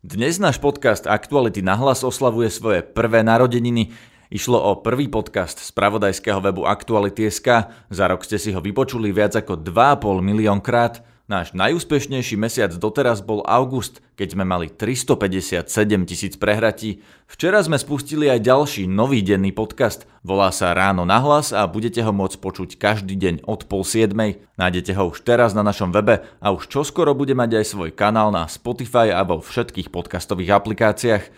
Dnes náš podcast Aktuality na hlas oslavuje svoje prvé narodeniny. Išlo o prvý podcast z pravodajského webu Aktuality.sk. Za rok ste si ho vypočuli viac ako 2,5 milión krát. Náš najúspešnejší mesiac doteraz bol august, keď sme mali 357 tisíc prehratí. Včera sme spustili aj ďalší nový denný podcast. Volá sa Ráno na hlas a budete ho môcť počuť každý deň od pol siedmej. Nájdete ho už teraz na našom webe a už čoskoro bude mať aj svoj kanál na Spotify a vo všetkých podcastových aplikáciách.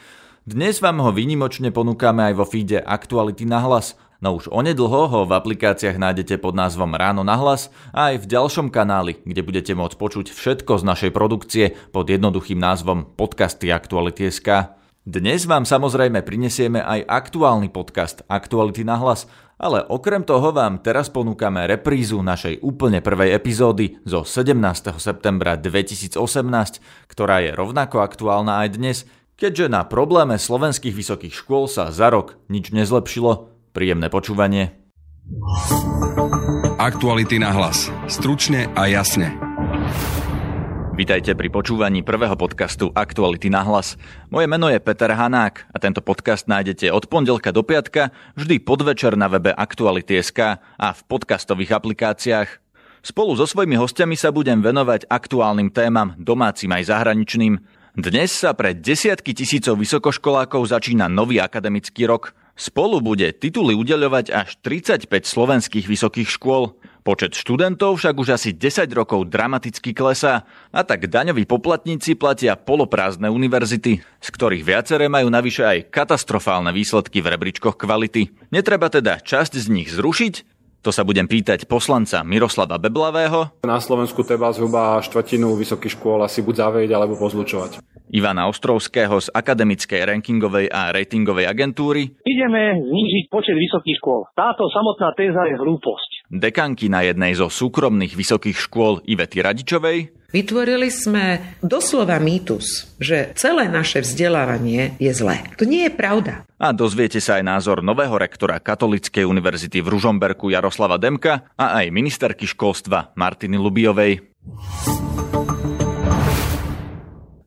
Dnes vám ho výnimočne ponúkame aj vo feede Aktuality na hlas. No už onedlho ho v aplikáciách nájdete pod názvom Ráno na hlas a aj v ďalšom kanáli, kde budete môcť počuť všetko z našej produkcie pod jednoduchým názvom Podcasty Aktuality.sk. Dnes vám samozrejme prinesieme aj aktuálny podcast Aktuality na hlas, ale okrem toho vám teraz ponúkame reprízu našej úplne prvej epizódy zo 17. septembra 2018, ktorá je rovnako aktuálna aj dnes, keďže na probléme slovenských vysokých škôl sa za rok nič nezlepšilo, Príjemné počúvanie. Aktuality na hlas. Stručne a jasne. Vítajte pri počúvaní prvého podcastu Aktuality na hlas. Moje meno je Peter Hanák a tento podcast nájdete od pondelka do piatka vždy podvečer na webe Aktuality.sk a v podcastových aplikáciách. Spolu so svojimi hostiami sa budem venovať aktuálnym témam, domácim aj zahraničným. Dnes sa pre desiatky tisícov vysokoškolákov začína nový akademický rok – Spolu bude tituly udeľovať až 35 slovenských vysokých škôl. Počet študentov však už asi 10 rokov dramaticky klesá a tak daňoví poplatníci platia poloprázdne univerzity, z ktorých viaceré majú navyše aj katastrofálne výsledky v rebríčkoch kvality. Netreba teda časť z nich zrušiť, to sa budem pýtať poslanca Miroslava Beblavého. Na Slovensku treba zhruba štvrtinu vysokých škôl asi buď zavrieť alebo pozlučovať. Ivana Ostrovského z Akademickej rankingovej a ratingovej agentúry. Ideme znížiť počet vysokých škôl. Táto samotná téza je hlúposť. Dekanky na jednej zo súkromných vysokých škôl Ivety Radičovej Vytvorili sme doslova mýtus, že celé naše vzdelávanie je zlé. To nie je pravda. A dozviete sa aj názor nového rektora Katolíckej univerzity v Ružomberku Jaroslava Demka a aj ministerky školstva Martiny Lubiovej.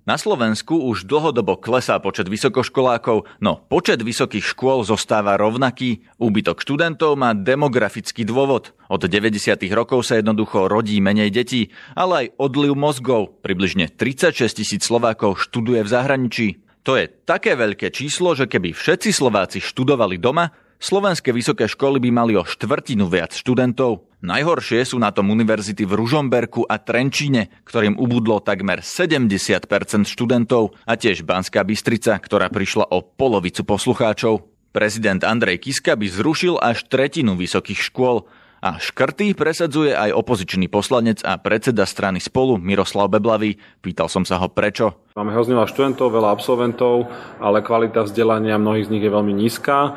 Na Slovensku už dlhodobo klesá počet vysokoškolákov, no počet vysokých škôl zostáva rovnaký. Úbytok študentov má demografický dôvod. Od 90. rokov sa jednoducho rodí menej detí, ale aj odliv mozgov. Približne 36 tisíc Slovákov študuje v zahraničí. To je také veľké číslo, že keby všetci Slováci študovali doma, Slovenské vysoké školy by mali o štvrtinu viac študentov. Najhoršie sú na tom univerzity v Ružomberku a Trenčíne, ktorým ubudlo takmer 70% študentov a tiež Banská Bystrica, ktorá prišla o polovicu poslucháčov. Prezident Andrej Kiska by zrušil až tretinu vysokých škôl a škrty presadzuje aj opozičný poslanec a predseda strany Spolu Miroslav Beblavý. Pýtal som sa ho prečo. Máme hrozne veľa študentov, veľa absolventov, ale kvalita vzdelania mnohých z nich je veľmi nízka.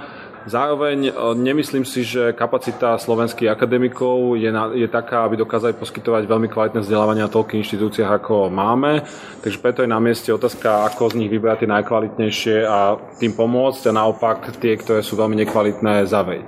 Zároveň e, nemyslím si, že kapacita slovenských akademikov je, na, je taká, aby dokázali poskytovať veľmi kvalitné vzdelávanie na toľkých inštitúciách, ako máme. Takže preto je na mieste otázka, ako z nich vybrať tie najkvalitnejšie a tým pomôcť a naopak tie, ktoré sú veľmi nekvalitné, zavej.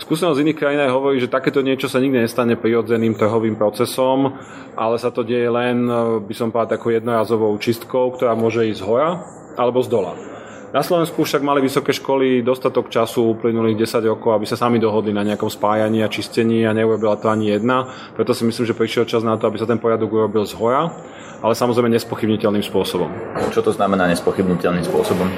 Skúsenosť z iných krajín hovorí, že takéto niečo sa nikdy nestane prirodzeným trhovým procesom, ale sa to deje len, e, by som povedal, takou jednorazovou čistkou, ktorá môže ísť z hora alebo z dola. Na Slovensku však mali vysoké školy dostatok času uplynulých 10 rokov, aby sa sami dohodli na nejakom spájaní a čistení a neurobila to ani jedna. Preto si myslím, že prišiel čas na to, aby sa ten poriadok urobil z hora, ale samozrejme nespochybniteľným spôsobom. Čo to znamená nespochybniteľným spôsobom?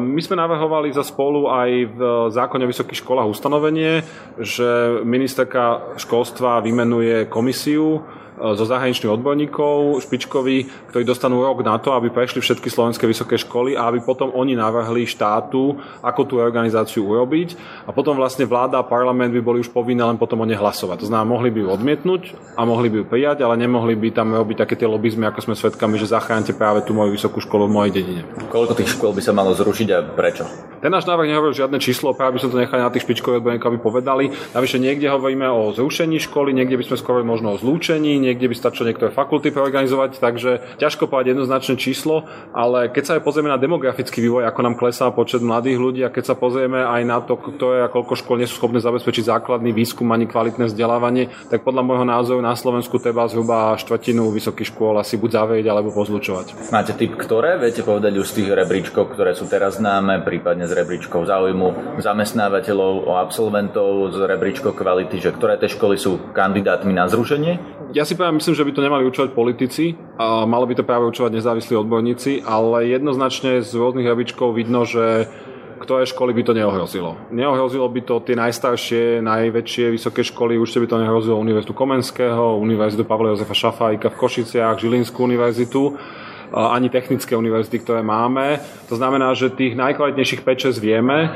My sme navrhovali za spolu aj v zákone o vysokých školách ustanovenie, že ministerka školstva vymenuje komisiu, zo zahraničných odborníkov špičkoví, ktorí dostanú rok na to, aby prešli všetky slovenské vysoké školy a aby potom oni navrhli štátu, ako tú organizáciu urobiť a potom vlastne vláda a parlament by boli už povinné len potom o ne hlasovať. To znamená, mohli by ju odmietnúť a mohli by ju prijať, ale nemohli by tam robiť také tie lobizmy, ako sme svedkami, že zachránite práve tú moju vysokú školu v mojej dedine. Koľko tých škôl by sa malo zrušiť a prečo? Ten náš návrh nehovoril žiadne číslo, práve by som to nechal na tých špičkových odborníkov, aby povedali. Navyše niekde hovoríme o zrušení školy, niekde by sme skôr možno o zlúčení, niekde by stačilo niektoré fakulty preorganizovať, takže ťažko povedať jednoznačné číslo, ale keď sa aj pozrieme na demografický vývoj, ako nám klesá počet mladých ľudí a keď sa pozrieme aj na to, ktoré a koľko škôl nie sú schopné zabezpečiť základný výskum ani kvalitné vzdelávanie, tak podľa môjho názoru na Slovensku treba zhruba štvrtinu vysokých škôl asi buď zavrieť alebo pozlučovať. Máte typ, ktoré? Viete povedať už z tých rebríčkov, ktoré sú teraz známe, prípadne z rebríčkov záujmu zamestnávateľov, o absolventov, z rebríčkov kvality, že ktoré tie školy sú kandidátmi na zrušenie? Ja si práve myslím, že by to nemali učovať politici, a malo by to práve učovať nezávislí odborníci, ale jednoznačne z rôznych rebríčkov vidno, že ktoré školy by to neohrozilo. Neohrozilo by to tie najstaršie, najväčšie vysoké školy, určite by to neohrozilo Univerzitu Komenského, Univerzitu Pavla Jozefa Šafajka v Košiciach, Žilinskú univerzitu ani technické univerzity, ktoré máme. To znamená, že tých najkvalitnejších 5-6 vieme.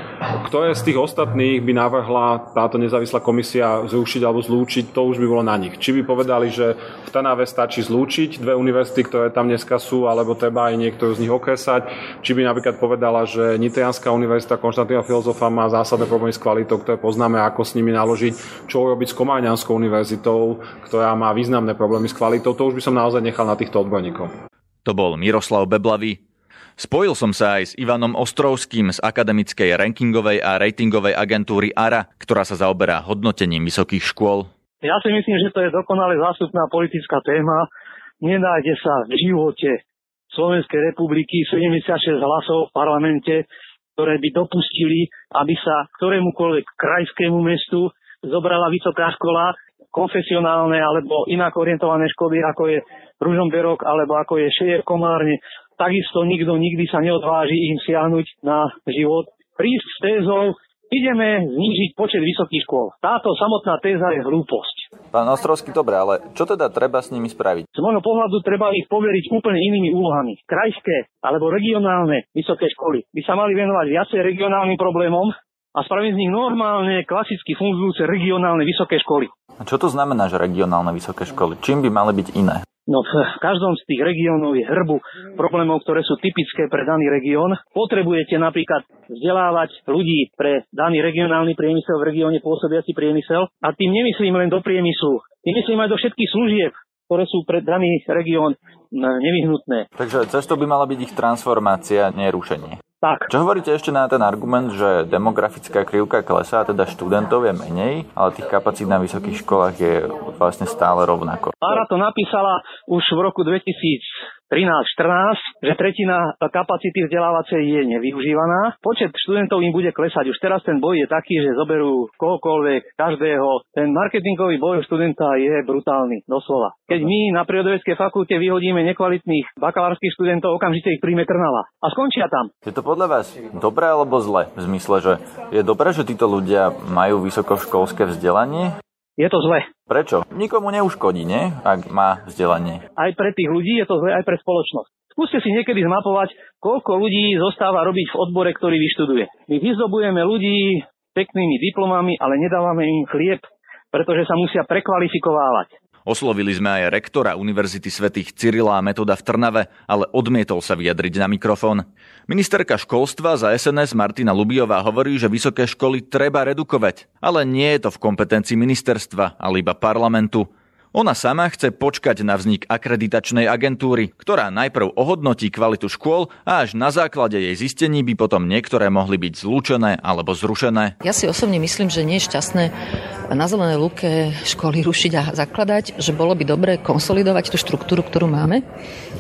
Ktoré z tých ostatných by navrhla táto nezávislá komisia zrušiť alebo zlúčiť, to už by bolo na nich. Či by povedali, že v Tanave stačí zlúčiť dve univerzity, ktoré tam dneska sú, alebo treba aj niektorú z nich okresať. Či by napríklad povedala, že Nitrianská univerzita Konštantína Filozofa má zásadné problémy s kvalitou, ktoré poznáme, ako s nimi naložiť, čo urobiť s Komárňanskou univerzitou, ktorá má významné problémy s kvalitou. To už by som naozaj nechal na týchto odborníkov. To bol Miroslav Beblavý. Spojil som sa aj s Ivanom Ostrovským z akademickej rankingovej a ratingovej agentúry ARA, ktorá sa zaoberá hodnotením vysokých škôl. Ja si myslím, že to je dokonale zástupná politická téma. Nenájde sa v živote Slovenskej republiky 76 hlasov v parlamente, ktoré by dopustili, aby sa ktorémukoľvek krajskému mestu zobrala vysoká škola, konfesionálne alebo inak orientované školy, ako je Ružomberok alebo ako je Šejer Komárne. Takisto nikto nikdy sa neodváži im siahnuť na život. Prísť s tézou, ideme znížiť počet vysokých škôl. Táto samotná téza je hlúposť. Pán Ostrovský, dobre, ale čo teda treba s nimi spraviť? Z môjho pohľadu treba ich poveriť úplne inými úlohami. Krajské alebo regionálne vysoké školy by sa mali venovať viacej regionálnym problémom a spraviť z nich normálne, klasicky fungujúce regionálne vysoké školy. A čo to znamená, že regionálne vysoké školy? Čím by mali byť iné? No v každom z tých regiónov je hrbu problémov, ktoré sú typické pre daný región. Potrebujete napríklad vzdelávať ľudí pre daný regionálny priemysel v regióne pôsobiaci priemysel. A tým nemyslím len do priemyslu, tým myslím aj do všetkých služieb, ktoré sú pre daný región nevyhnutné. Takže cestou by mala byť ich transformácia, nerušenie. Tak. Čo hovoríte ešte na ten argument, že demografická krivka klesá, teda študentov je menej, ale tých kapacít na vysokých školách je vlastne stále rovnako? Ára to napísala už v roku 2000 13-14, že tretina kapacity vzdelávacej je nevyužívaná. Počet študentov im bude klesať. Už teraz ten boj je taký, že zoberú kohokoľvek, každého. Ten marketingový boj študenta je brutálny, doslova. Keď my na prírodovedeckej fakulte vyhodíme nekvalitných bakalárskych študentov, okamžite ich príjme Trnava. A skončia tam. Je to podľa vás dobré alebo zle? V zmysle, že je dobré, že títo ľudia majú vysokoškolské vzdelanie? Je to zle. Prečo? Nikomu neuškodí, nie? Ak má vzdelanie. Aj pre tých ľudí je to zle, aj pre spoločnosť. Skúste si niekedy zmapovať, koľko ľudí zostáva robiť v odbore, ktorý vyštuduje. My vyzobujeme ľudí peknými diplomami, ale nedávame im chlieb, pretože sa musia prekvalifikovávať. Oslovili sme aj rektora Univerzity svätých Cyrila a Metoda v Trnave, ale odmietol sa vyjadriť na mikrofón. Ministerka školstva za SNS Martina Lubiová hovorí, že vysoké školy treba redukovať, ale nie je to v kompetencii ministerstva, ale iba parlamentu. Ona sama chce počkať na vznik akreditačnej agentúry, ktorá najprv ohodnotí kvalitu škôl a až na základe jej zistení by potom niektoré mohli byť zlúčené alebo zrušené. Ja si osobne myslím, že nie je šťastné na zelené lúke školy rušiť a zakladať, že bolo by dobre konsolidovať tú štruktúru, ktorú máme.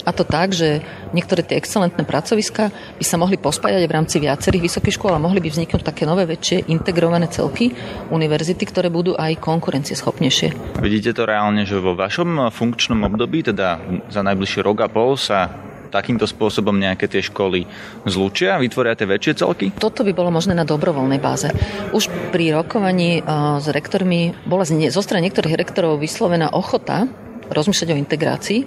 A to tak, že niektoré tie excelentné pracoviska by sa mohli pospájať v rámci viacerých vysokých škôl a mohli by vzniknúť také nové väčšie integrované celky univerzity, ktoré budú aj konkurencieschopnejšie. Vidíte to reálne že vo vašom funkčnom období, teda za najbližší rok a pol sa takýmto spôsobom nejaké tie školy zlučia, vytvoria tie väčšie celky? Toto by bolo možné na dobrovoľnej báze. Už pri rokovaní uh, s rektormi bola zo strany niektorých rektorov vyslovená ochota rozmýšľať o integrácii.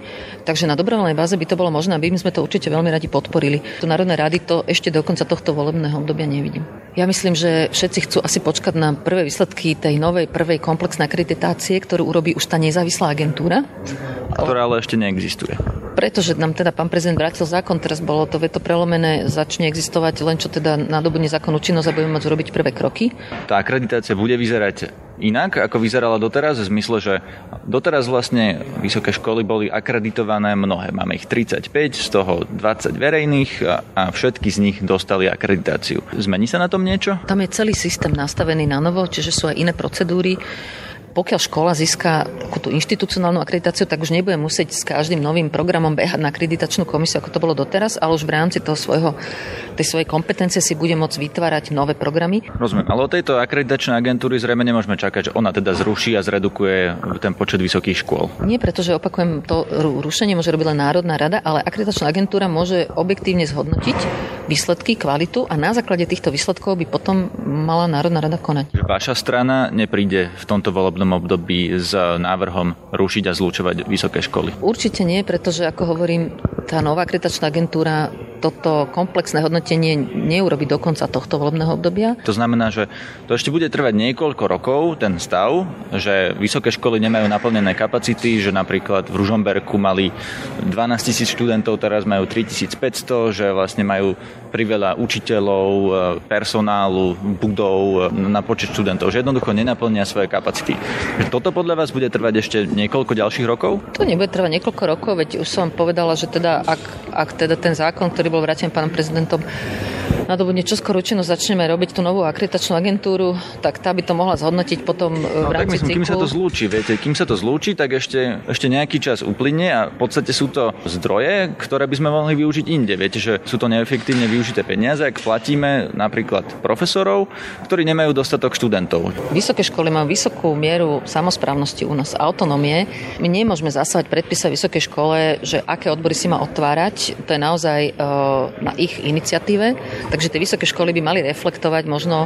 Takže na dobrovoľnej báze by to bolo možné, aby sme to určite veľmi radi podporili. Tu Národné rady to ešte do konca tohto volebného obdobia nevidím. Ja myslím, že všetci chcú asi počkať na prvé výsledky tej novej prvej komplexnej akreditácie, ktorú urobí už tá nezávislá agentúra. Ktorá ale ešte neexistuje. pretože nám teda pán prezident vrátil zákon, teraz bolo to veto prelomené, začne existovať len čo teda nadobudne zákon účinnosť a budeme môcť urobiť prvé kroky. Tá akreditácia bude vyzerať inak, ako vyzerala doteraz, v zmysle, že doteraz vlastne vysoké školy boli akreditované mnohé. Máme ich 35, z toho 20 verejných a, a všetky z nich dostali akreditáciu. Zmení sa na tom niečo? Tam je celý systém nastavený na novo, čiže sú aj iné procedúry pokiaľ škola získa tú inštitucionálnu akreditáciu, tak už nebude musieť s každým novým programom behať na akreditačnú komisiu, ako to bolo doteraz, ale už v rámci toho svojho, tej svojej kompetencie si bude môcť vytvárať nové programy. Rozumiem, ale od tejto akreditačnej agentúry zrejme nemôžeme čakať, že ona teda zruší a zredukuje ten počet vysokých škôl. Nie, pretože opakujem, to rušenie môže robiť len Národná rada, ale akreditačná agentúra môže objektívne zhodnotiť výsledky, kvalitu a na základe týchto výsledkov by potom mala Národná rada konať. Vaša strana nepríde v tomto volebnom prechodnom období s návrhom rušiť a zlúčovať vysoké školy? Určite nie, pretože ako hovorím, tá nová akreditačná agentúra toto komplexné hodnotenie neurobi do konca tohto volebného obdobia. To znamená, že to ešte bude trvať niekoľko rokov, ten stav, že vysoké školy nemajú naplnené kapacity, že napríklad v Ružomberku mali 12 tisíc študentov, teraz majú 3500, že vlastne majú priveľa učiteľov, e, personálu, budov e, na počet študentov, že jednoducho nenaplnia svoje kapacity. Toto podľa vás bude trvať ešte niekoľko ďalších rokov? To nebude trvať niekoľko rokov, veď už som povedala, že teda ak, ak teda ten zákon, ktorý który był raczej panom prezydentom nadobudne čoskoro účinnosť začneme robiť tú novú akreditačnú agentúru, tak tá by to mohla zhodnotiť potom e, v no, rámci tak myslím, Kým sa to zlúči, viete, kým sa to zlúči, tak ešte, ešte nejaký čas uplynie a v podstate sú to zdroje, ktoré by sme mohli využiť inde. Viete, že sú to neefektívne využité peniaze, ak platíme napríklad profesorov, ktorí nemajú dostatok študentov. Vysoké školy majú vysokú mieru samozprávnosti u nás, autonómie. My nemôžeme zasávať predpísať vysokej škole, že aké odbory si má otvárať. To je naozaj uh, na ich iniciatíve. Takže tie vysoké školy by mali reflektovať možno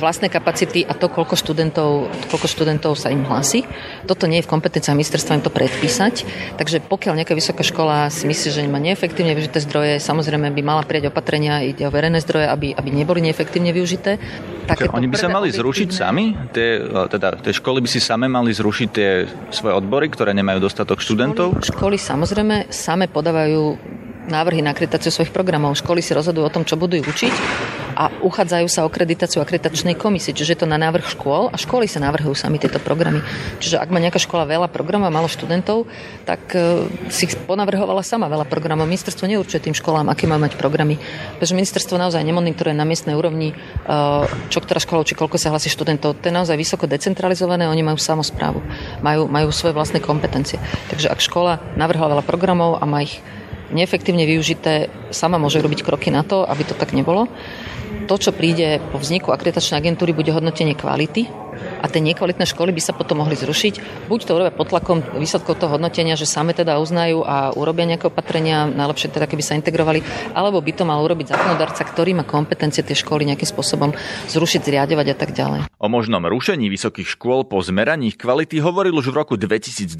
vlastné kapacity a to, koľko študentov, koľko študentov sa im hlási. Toto nie je v kompetencii ministerstva im to predpísať. Takže pokiaľ nejaká vysoká škola si myslí, že má neefektívne využité zdroje, samozrejme by mala prijať opatrenia, ide o verejné zdroje, aby, aby neboli neefektívne využité. Také oni by sa mali zrušiť sami? Tie, teda, tie školy by si same mali zrušiť tie svoje odbory, ktoré nemajú dostatok študentov? Školy, školy samozrejme same podávajú návrhy na akreditáciu svojich programov. Školy si rozhodujú o tom, čo budú učiť a uchádzajú sa o akreditáciu akreditačnej komisie, čiže je to na návrh škôl a školy sa navrhujú sami tieto programy. Čiže ak má nejaká škola veľa programov a malo študentov, tak e, si ponavrhovala sama veľa programov. Ministerstvo neurčuje tým školám, aké má mať programy. Pretože ministerstvo naozaj nemonitoruje na miestnej úrovni, e, čo ktorá škola či koľko sa hlasí študentov. To je naozaj vysoko decentralizované, oni majú samozprávu, majú, majú svoje vlastné kompetencie. Takže ak škola navrhla veľa programov a má ich neefektívne využité, sama môže robiť kroky na to, aby to tak nebolo. To, čo príde po vzniku akreditačnej agentúry, bude hodnotenie kvality a tie nekvalitné školy by sa potom mohli zrušiť. Buď to urobia pod tlakom výsledkov toho hodnotenia, že same teda uznajú a urobia nejaké opatrenia, najlepšie teda keby sa integrovali, alebo by to mal urobiť zákonodarca, ktorý má kompetencie tie školy nejakým spôsobom zrušiť, zriadovať a tak ďalej. O možnom rušení vysokých škôl po zmeraní kvality hovoril už v roku 2012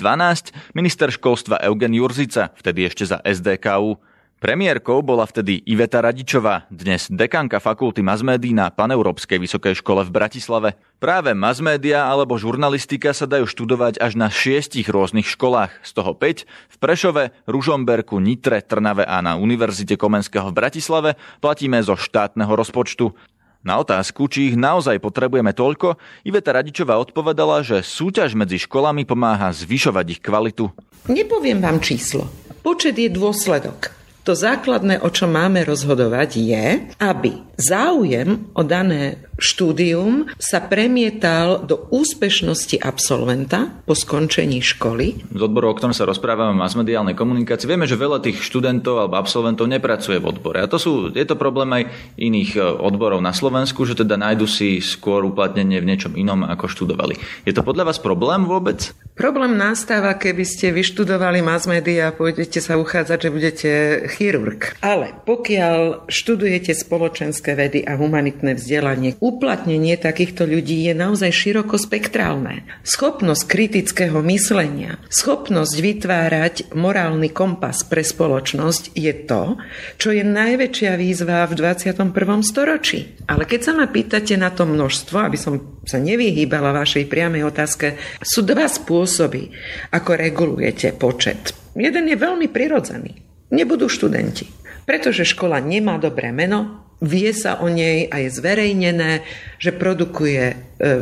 minister školstva Eugen Jurzica, vtedy ešte za SDKU. Premiérkou bola vtedy Iveta Radičová, dnes dekanka fakulty masmédií na Paneurópskej vysokej škole v Bratislave. Práve masmédia alebo žurnalistika sa dajú študovať až na šiestich rôznych školách, z toho 5 v Prešove, Ružomberku, Nitre, Trnave a na Univerzite Komenského v Bratislave platíme zo štátneho rozpočtu. Na otázku, či ich naozaj potrebujeme toľko, Iveta Radičová odpovedala, že súťaž medzi školami pomáha zvyšovať ich kvalitu. Nepoviem vám číslo. Počet je dôsledok. To základné, o čom máme rozhodovať, je, aby záujem o dané štúdium sa premietal do úspešnosti absolventa po skončení školy. Z odboru, o ktorom sa rozprávame, masmediálnej komunikácii, vieme, že veľa tých študentov alebo absolventov nepracuje v odbore. A to sú, je to problém aj iných e, odborov na Slovensku, že teda nájdu si skôr uplatnenie v niečom inom, ako študovali. Je to podľa vás problém vôbec? Problém nastáva, keby ste vyštudovali masmédia a pôjdete sa uchádzať, že budete chirurg. Ale pokiaľ študujete spoločenské prírodovedecké vedy a humanitné vzdelanie. Uplatnenie takýchto ľudí je naozaj široko spektrálne. Schopnosť kritického myslenia, schopnosť vytvárať morálny kompas pre spoločnosť je to, čo je najväčšia výzva v 21. storočí. Ale keď sa ma pýtate na to množstvo, aby som sa nevyhýbala vašej priamej otázke, sú dva spôsoby, ako regulujete počet. Jeden je veľmi prirodzený. Nebudú študenti. Pretože škola nemá dobré meno, vie sa o nej a je zverejnené, že produkuje e,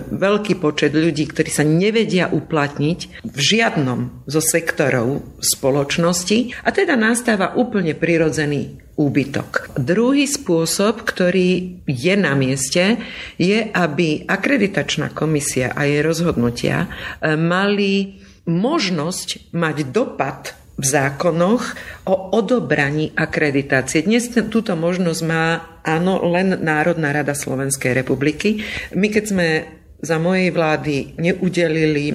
veľký počet ľudí, ktorí sa nevedia uplatniť v žiadnom zo sektorov spoločnosti a teda nastáva úplne prirodzený úbytok. Druhý spôsob, ktorý je na mieste, je, aby akreditačná komisia a jej rozhodnutia e, mali možnosť mať dopad v zákonoch o odobraní akreditácie. Dnes túto možnosť má áno len Národná rada Slovenskej republiky. My keď sme za mojej vlády neudelili e,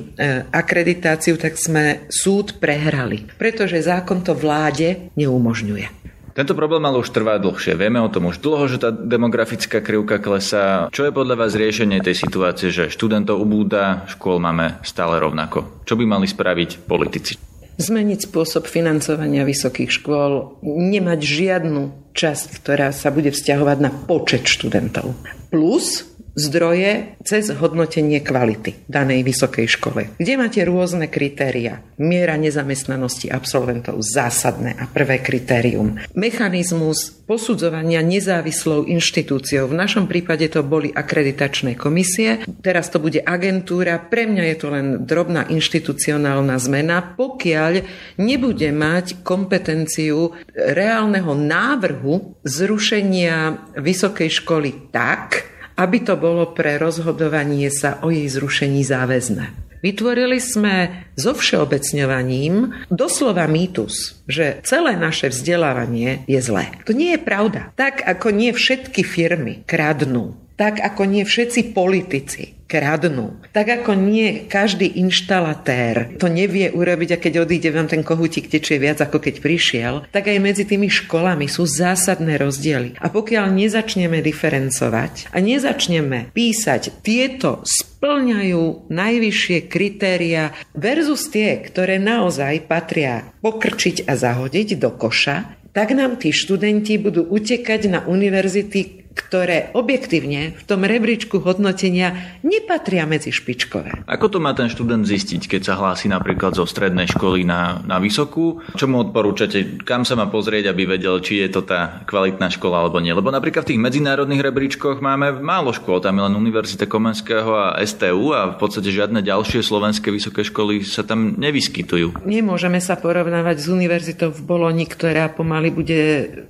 akreditáciu, tak sme súd prehrali, pretože zákon to vláde neumožňuje. Tento problém ale už trvá dlhšie. Vieme o tom už dlho, že tá demografická krivka klesá. Čo je podľa vás riešenie tej situácie, že študentov ubúda, škôl máme stále rovnako? Čo by mali spraviť politici? Zmeniť spôsob financovania vysokých škôl, nemať žiadnu časť, ktorá sa bude vzťahovať na počet študentov. Plus zdroje cez hodnotenie kvality danej vysokej škole, kde máte rôzne kritéria. Miera nezamestnanosti absolventov zásadné a prvé kritérium. Mechanizmus posudzovania nezávislou inštitúciou. V našom prípade to boli akreditačné komisie, teraz to bude agentúra. Pre mňa je to len drobná inštitucionálna zmena, pokiaľ nebude mať kompetenciu reálneho návrhu zrušenia vysokej školy tak, aby to bolo pre rozhodovanie sa o jej zrušení záväzné. Vytvorili sme so všeobecňovaním doslova mýtus, že celé naše vzdelávanie je zlé. To nie je pravda. Tak ako nie všetky firmy kradnú, tak ako nie všetci politici kradnú. Tak ako nie každý inštalatér to nevie urobiť a keď odíde vám ten kohútik tečie viac ako keď prišiel, tak aj medzi tými školami sú zásadné rozdiely. A pokiaľ nezačneme diferencovať a nezačneme písať tieto splňajú najvyššie kritéria versus tie, ktoré naozaj patria pokrčiť a zahodiť do koša, tak nám tí študenti budú utekať na univerzity, ktoré objektívne v tom rebríčku hodnotenia nepatria medzi špičkové. Ako to má ten študent zistiť, keď sa hlási napríklad zo strednej školy na, na vysokú? Čo mu odporúčate? Kam sa má pozrieť, aby vedel, či je to tá kvalitná škola alebo nie? Lebo napríklad v tých medzinárodných rebríčkoch máme málo škôl, tam je len Univerzita Komenského a STU a v podstate žiadne ďalšie slovenské vysoké školy sa tam nevyskytujú. Nemôžeme sa porovnávať s univerzitou v Boloni, ktorá pomaly bude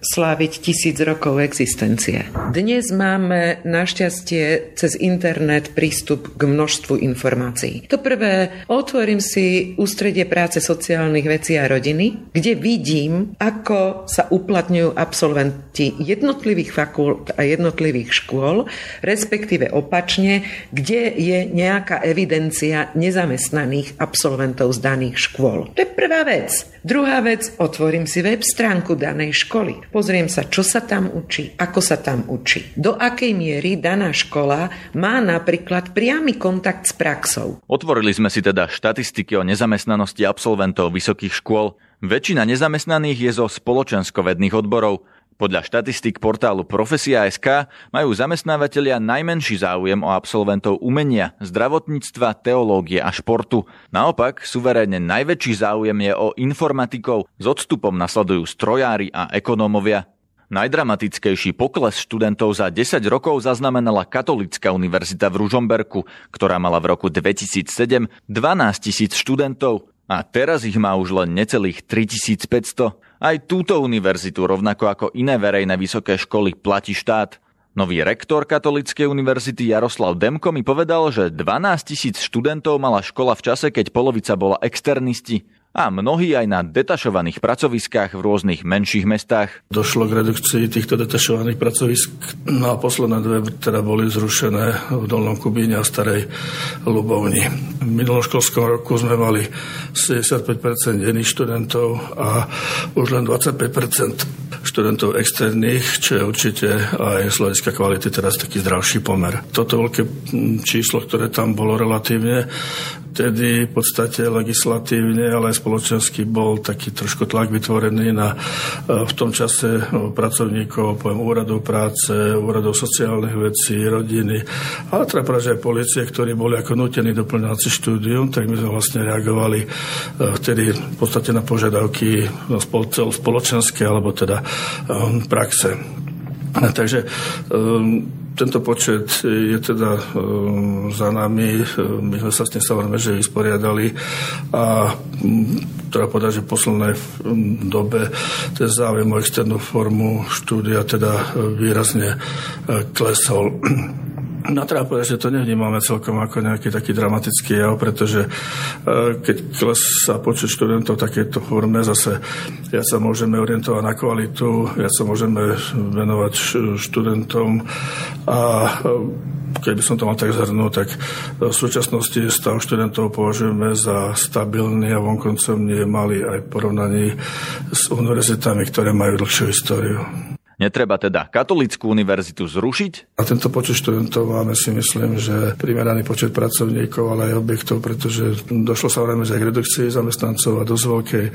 sláviť tisíc rokov existencie. Dnes máme našťastie cez internet prístup k množstvu informácií. To prvé, otvorím si ústredie práce sociálnych vecí a rodiny, kde vidím, ako sa uplatňujú absolventi jednotlivých fakult a jednotlivých škôl, respektíve opačne, kde je nejaká evidencia nezamestnaných absolventov z daných škôl. To je prvá vec. Druhá vec, otvorím si web stránku danej školy. Pozriem sa, čo sa tam učí, ako sa tam učí. Do akej miery daná škola má napríklad priamy kontakt s praxou. Otvorili sme si teda štatistiky o nezamestnanosti absolventov vysokých škôl. Väčšina nezamestnaných je zo spoločenskovedných odborov. Podľa štatistik portálu Profesia.sk majú zamestnávateľia najmenší záujem o absolventov umenia, zdravotníctva, teológie a športu. Naopak, suverénne najväčší záujem je o informatikov, s odstupom nasledujú strojári a ekonómovia. Najdramatickejší pokles študentov za 10 rokov zaznamenala Katolická univerzita v Ružomberku, ktorá mala v roku 2007 12 tisíc študentov a teraz ich má už len necelých 3500. Aj túto univerzitu, rovnako ako iné verejné vysoké školy, platí štát. Nový rektor Katolíckej univerzity Jaroslav Demko mi povedal, že 12 tisíc študentov mala škola v čase, keď polovica bola externisti. A mnohí aj na detašovaných pracoviskách v rôznych menších mestách. Došlo k redukcii týchto detašovaných pracovisk, no a posledné dve teda boli zrušené v Dolnom Kubíne a Starej Lubovni. V minulom školskom roku sme mali 75% iných študentov a už len 25% študentov externých, čo je určite aj z hľadiska kvality teraz taký zdravší pomer. Toto veľké číslo, ktoré tam bolo relatívne, vtedy v podstate legislatívne, ale aj spoločensky bol taký trošku tlak vytvorený na e, v tom čase no, pracovníkov, poviem, úradov práce, úradov sociálnych vecí, rodiny, ale teda práve aj policie, ktorí boli ako nutení doplňovať si štúdium, tak my sme vlastne reagovali e, vtedy v podstate na požiadavky no, spoločenské alebo teda e, praxe. Takže tento počet je teda um, za nami, my sme sa s tým samozrejme, že vysporiadali a mm, treba povedať, že v poslednej mm, dobe ten záujem o externú formu štúdia teda výrazne uh, klesol. No že to nevnímame celkom ako nejaký taký dramatický jav, pretože e, keď klesá počet študentov v takéto forme, zase ja sa môžeme orientovať na kvalitu, ja sa môžeme venovať študentom a e, keď by som to mal tak zhrnúť, tak v súčasnosti stav študentov považujeme za stabilný a vonkoncom nie je malý aj v porovnaní s univerzitami, ktoré majú dlhšiu históriu. Netreba teda katolickú univerzitu zrušiť? A tento počet študentov máme si myslím, že primeraný počet pracovníkov, ale aj objektov, pretože došlo sa aj k redukcii zamestnancov a dosť veľkej,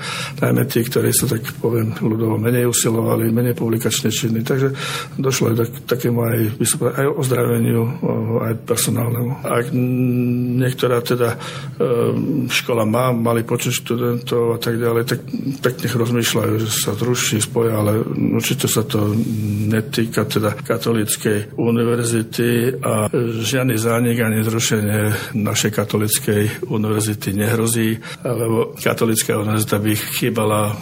najmä tí, ktorí sa tak poviem ľudovo menej usilovali, menej publikačne činní. Takže došlo aj k takému aj, aj ozdraveniu, aj personálnemu. Ak niektorá teda e, škola má malý počet študentov a tak ďalej, tak, tak nech rozmýšľajú, že sa zruší, spoja, ale určite sa to netýka teda katolíckej univerzity a žiadny zánik ani zrušenie našej katolíckej univerzity nehrozí, lebo katolická univerzita by chýbala,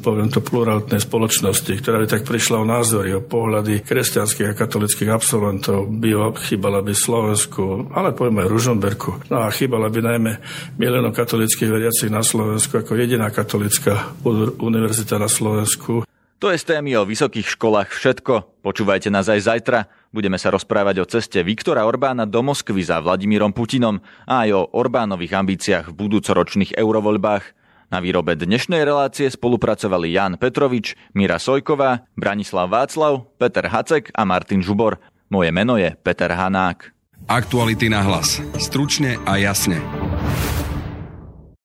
poviem to, pluralitnej spoločnosti, ktorá by tak prišla o názory, o pohľady kresťanských a katolických absolventov, by chýbala by Slovensku, ale poviem aj Ružomberku. No a chýbala by najmä miliónov katolických veriacich na Slovensku ako jediná katolická univerzita na Slovensku. To je z témy o vysokých školách všetko. Počúvajte nás aj zajtra. Budeme sa rozprávať o ceste Viktora Orbána do Moskvy za Vladimírom Putinom a aj o Orbánových ambíciách v budúcoročných eurovoľbách. Na výrobe dnešnej relácie spolupracovali Jan Petrovič, Mira Sojková, Branislav Václav, Peter Hacek a Martin Žubor. Moje meno je Peter Hanák. Aktuality na hlas. Stručne a jasne.